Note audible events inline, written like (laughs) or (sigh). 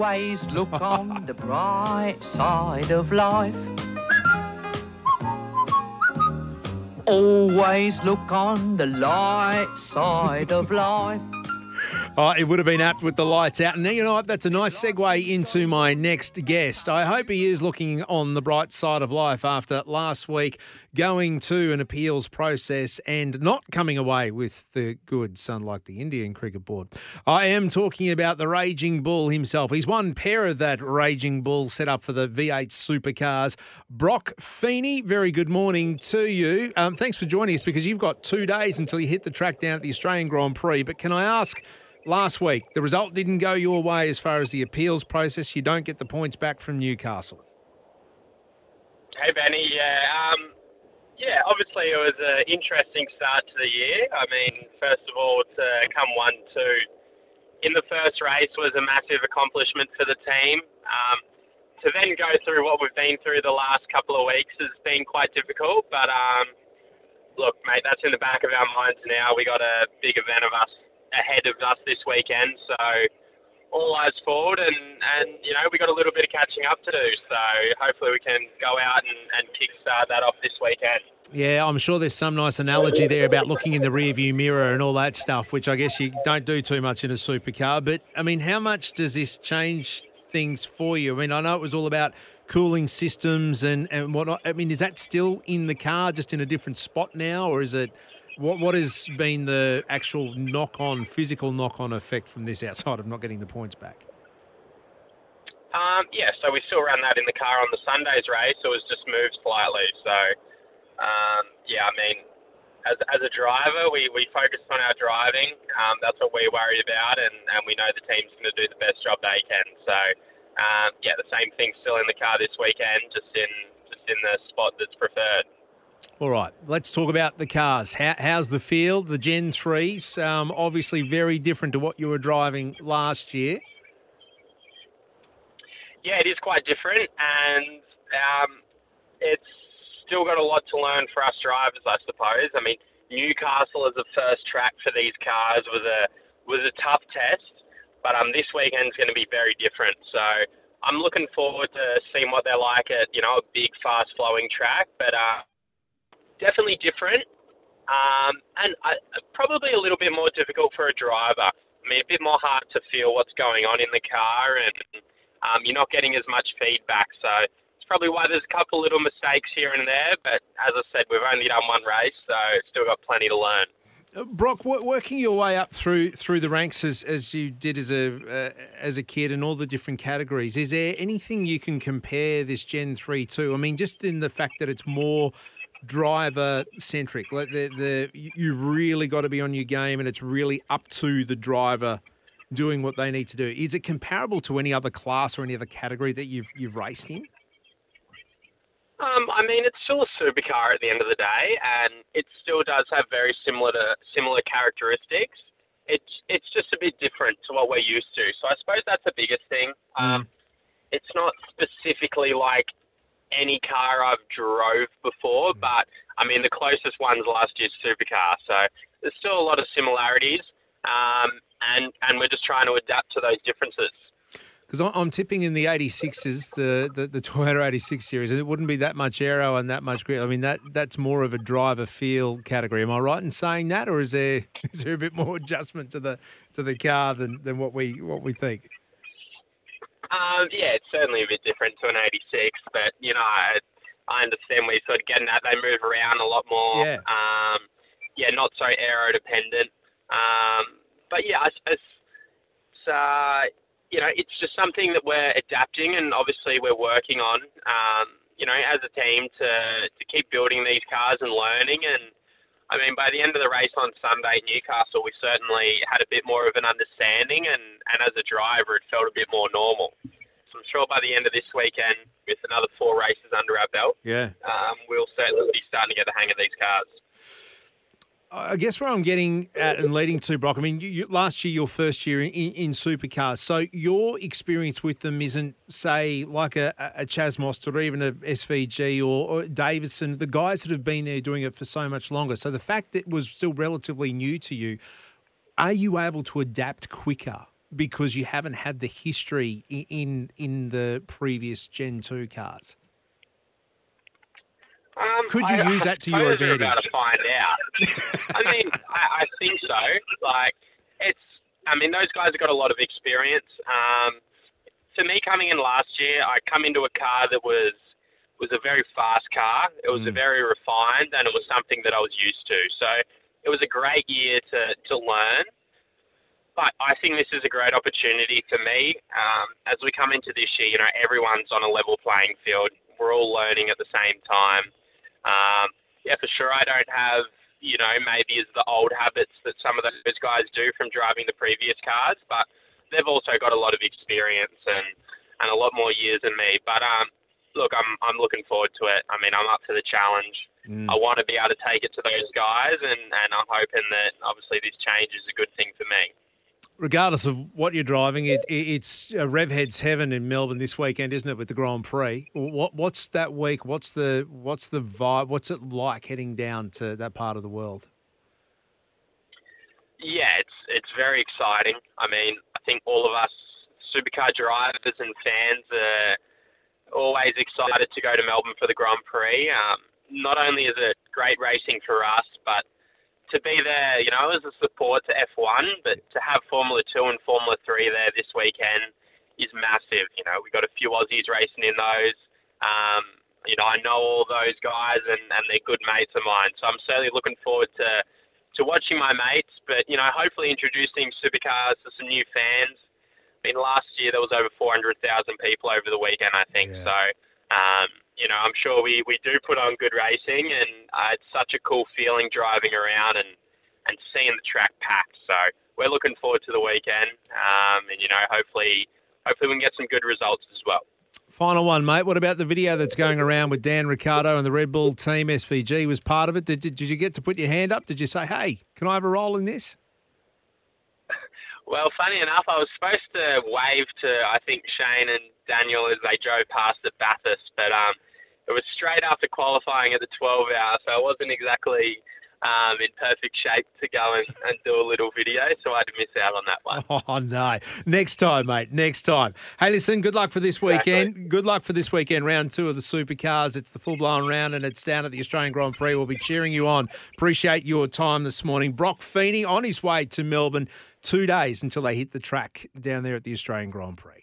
Always look on (laughs) the bright side of life. Always look on the light side of life. Oh, it would have been apt with the lights out. And you know what? That's a nice segue into my next guest. I hope he is looking on the bright side of life after last week going to an appeals process and not coming away with the goods, unlike the Indian Cricket Board. I am talking about the Raging Bull himself. He's one pair of that Raging Bull set up for the V8 supercars. Broc Feeney, very good morning to you. Um, thanks for joining us because you've got two days until you hit the track down at the Australian Grand Prix. But can I ask? Last week. The result didn't go your way as far as the appeals process. You don't get the points back from Newcastle. Hey, Benny. Yeah, um, yeah. Obviously, it was an interesting start to the year. I mean, first of all, to come one two in the first race was a massive accomplishment for the team. Um, to then go through what we've been through the last couple of weeks has been quite difficult. But um, look, mate, that's in the back of our minds now. We got a big event of us ahead of us this weekend. So all eyes forward, and, and you know we got a little bit of catching up to do. So hopefully we can go out and, and kickstart that off this weekend. Yeah, I'm sure there's some nice analogy there about looking in the rearview mirror and all that stuff, which I guess you don't do too much in a supercar. But I mean, how much does this change things for you? I mean, I know it was all about cooling systems and and whatnot. I mean, is that still in the car, just in a different spot now, or is it? What what has been the actual knock on, physical knock on effect from this outside of not getting the points back? Um, yeah, so we still ran that in the car on the Sunday's race. It was just moved slightly. So, um, yeah, I mean, as, as a driver, we, we focused on our driving. Um, that's what we worry about, and, and we know the team's going to do the best job they can. So, um, yeah, the same thing still in the car this weekend, just in just in the spot that's preferred. All right, let's talk about the cars. How, how's the field? The Gen 3s, um, obviously very different to what you were driving last year. Yeah, it is quite different, and um, it's still got a lot to learn for us drivers, I suppose. I mean, Newcastle as the first track for these cars was a was a tough test, but um, this weekend's going to be very different. So I'm looking forward to seeing what they're like at you know a big, fast flowing track, but. Uh, definitely different, um, and I, probably a little bit more difficult for a driver. I mean, a bit more hard to feel what's going on in the car, and um, you're not getting as much feedback. So it's probably why there's a couple little mistakes here and there. But as I said, we've only done one race, so still got plenty to learn. Uh, Broc, working your way up through through the ranks as, as you did as a uh, as a kid and all the different categories, is there anything you can compare this Gen three to? I mean, just in the fact that it's more driver centric. Like the the you really got to be on your game, and it's really up to the driver doing what they need to do. Is it comparable to any other class or any other category that you've you've raced in? Um, I mean, it's still a supercar at the end of the day, and it still does have very similar to similar characteristics. It's it's just a bit different to what we're used to. So I suppose that's the biggest thing. Mm. Um, it's not specifically like any car I've drove before, mm. but I mean the closest one's last year's supercar. So there's still a lot of similarities, um, and and we're just trying to adapt to those differences. Because I'm tipping in the 86s, the, the, the Toyota 86 series, and it wouldn't be that much aero and that much grip. I mean, that that's more of a driver feel category. Am I right in saying that, or is there (laughs) is there a bit more adjustment to the to the car than, than what we what we think? Um, yeah, it's certainly a bit different to an 86, but you know, I, I understand where you're sort of getting at. They move around a lot more. Yeah. Um, yeah, not so aero dependent. Um, but yeah, I suppose it's, uh, you know, it's just something that we're adapting and obviously we're working on. Um, you know, as a team to to keep building these cars and learning and I mean, by the end of the race on Sunday Newcastle, we certainly had a bit more of an understanding, and, and as a driver, it felt a bit more normal. I'm sure by the end of this weekend, with another four races under our belt, yeah, um, we'll certainly be starting to get the hang of these cars. I guess where I'm getting at and leading to, Broc, I mean, you, you, last year, your first year in, in, supercars. So your experience with them isn't, say, like a, a Chaz Mostert or even a SVG or, or, Davison, the guys that have been there doing it for so much longer. So the fact that it was still relatively new to you, are you able to adapt quicker because you haven't had the history i- in in the previous Gen two cars? Um, Could you I- use that to your we're about advantage? to find out. I mean, (laughs) I, I think so. Like, it's. I mean, those guys have got a lot of experience. Um, for me, coming in last year, I come into a car that was was a very fast car. It was a Mm. very refined, and it was something that I was used to. So it was a great year to to learn. But I think this is a great opportunity for me. Um, as we come into this year, you know, everyone's on a level playing field. We're all learning at the same time. Um, yeah, for sure, I don't have, you know, maybe as the old habits that some of those guys do from driving the previous cars, but they've also got a lot of experience and, and a lot more years than me. But um, look, I'm I'm looking forward to it. I mean, I'm up to the challenge. Mm. I want to be able to take it to those guys, and, and I'm hoping that obviously this change is a good thing for me. Regardless of what you're driving, it, it, it's uh, Revhead's heaven in Melbourne this weekend, isn't it, with the Grand Prix? What what's that week? What's the what's the vibe? What's it like heading down to that part of the world? Yeah, it's it's very exciting. I mean, I think all of us supercar drivers and fans are always excited to go to Melbourne for the Grand Prix. Um, not only is it great racing for us, but to be there, you know, as a support to F1, but to have Formula 2 and Formula 3 there this weekend is massive. You know, we've got a few Aussies racing in those. Um, you know, I know all those guys and, and they're good mates of mine. So I'm certainly looking forward to, to watching my mates, but, you know, hopefully introducing supercars to some new fans. I mean, last year there was over 400,000 people over the weekend, I think. Yeah. So, um, I'm sure we, we do put on good racing, and uh, it's such a cool feeling driving around and, and seeing the track packed. So we're looking forward to the weekend, um, and you know, hopefully, hopefully we can get some good results as well. Final one, mate. What about the video that's going around with Dan Ricciardo and the Red Bull team? SVG was part of it. Did, did, did you get to put your hand up? Did you say, "Hey, can I have a role in this"? Well, funny enough, I was supposed to wave to I think Shane and Daniel as they drove past at Bathurst, but um, it was straight after qualifying at the 12 hour, so I wasn't exactly um, in perfect shape to go and, and do a little video, so I had to miss out on that one. (laughs) Oh no! Next time, mate. Next time. Hey, listen. Good luck for this weekend. Exactly. Good luck for this weekend. Round two of the supercars. It's the full blown round, and it's down at the Australian Grand Prix. We'll be cheering you on. Appreciate your time this morning. Broc Feeney on his way to Melbourne. Two days until they hit the track down there at the Australian Grand Prix.